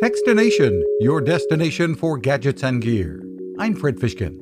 Techstination, your destination for gadgets and gear. I'm Fred Fishkin.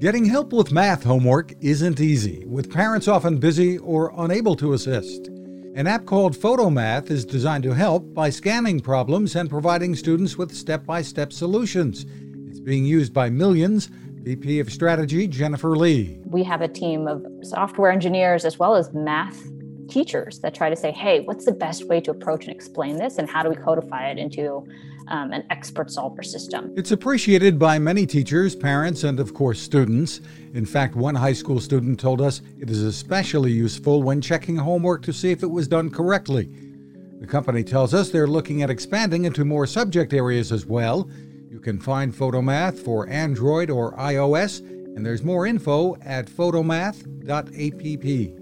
Getting help with math homework isn't easy, with parents often busy or unable to assist. An app called Photomath is designed to help by scanning problems and providing students with step by step solutions. It's being used by millions. VP of Strategy Jennifer Lee. We have a team of software engineers as well as math teachers that try to say, hey, what's the best way to approach and explain this, and how do we codify it into um, an expert solver system? It's appreciated by many teachers, parents, and of course, students. In fact, one high school student told us it is especially useful when checking homework to see if it was done correctly. The company tells us they're looking at expanding into more subject areas as well. You can find Photomath for Android or iOS, and there's more info at photomath.app.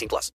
18 plus.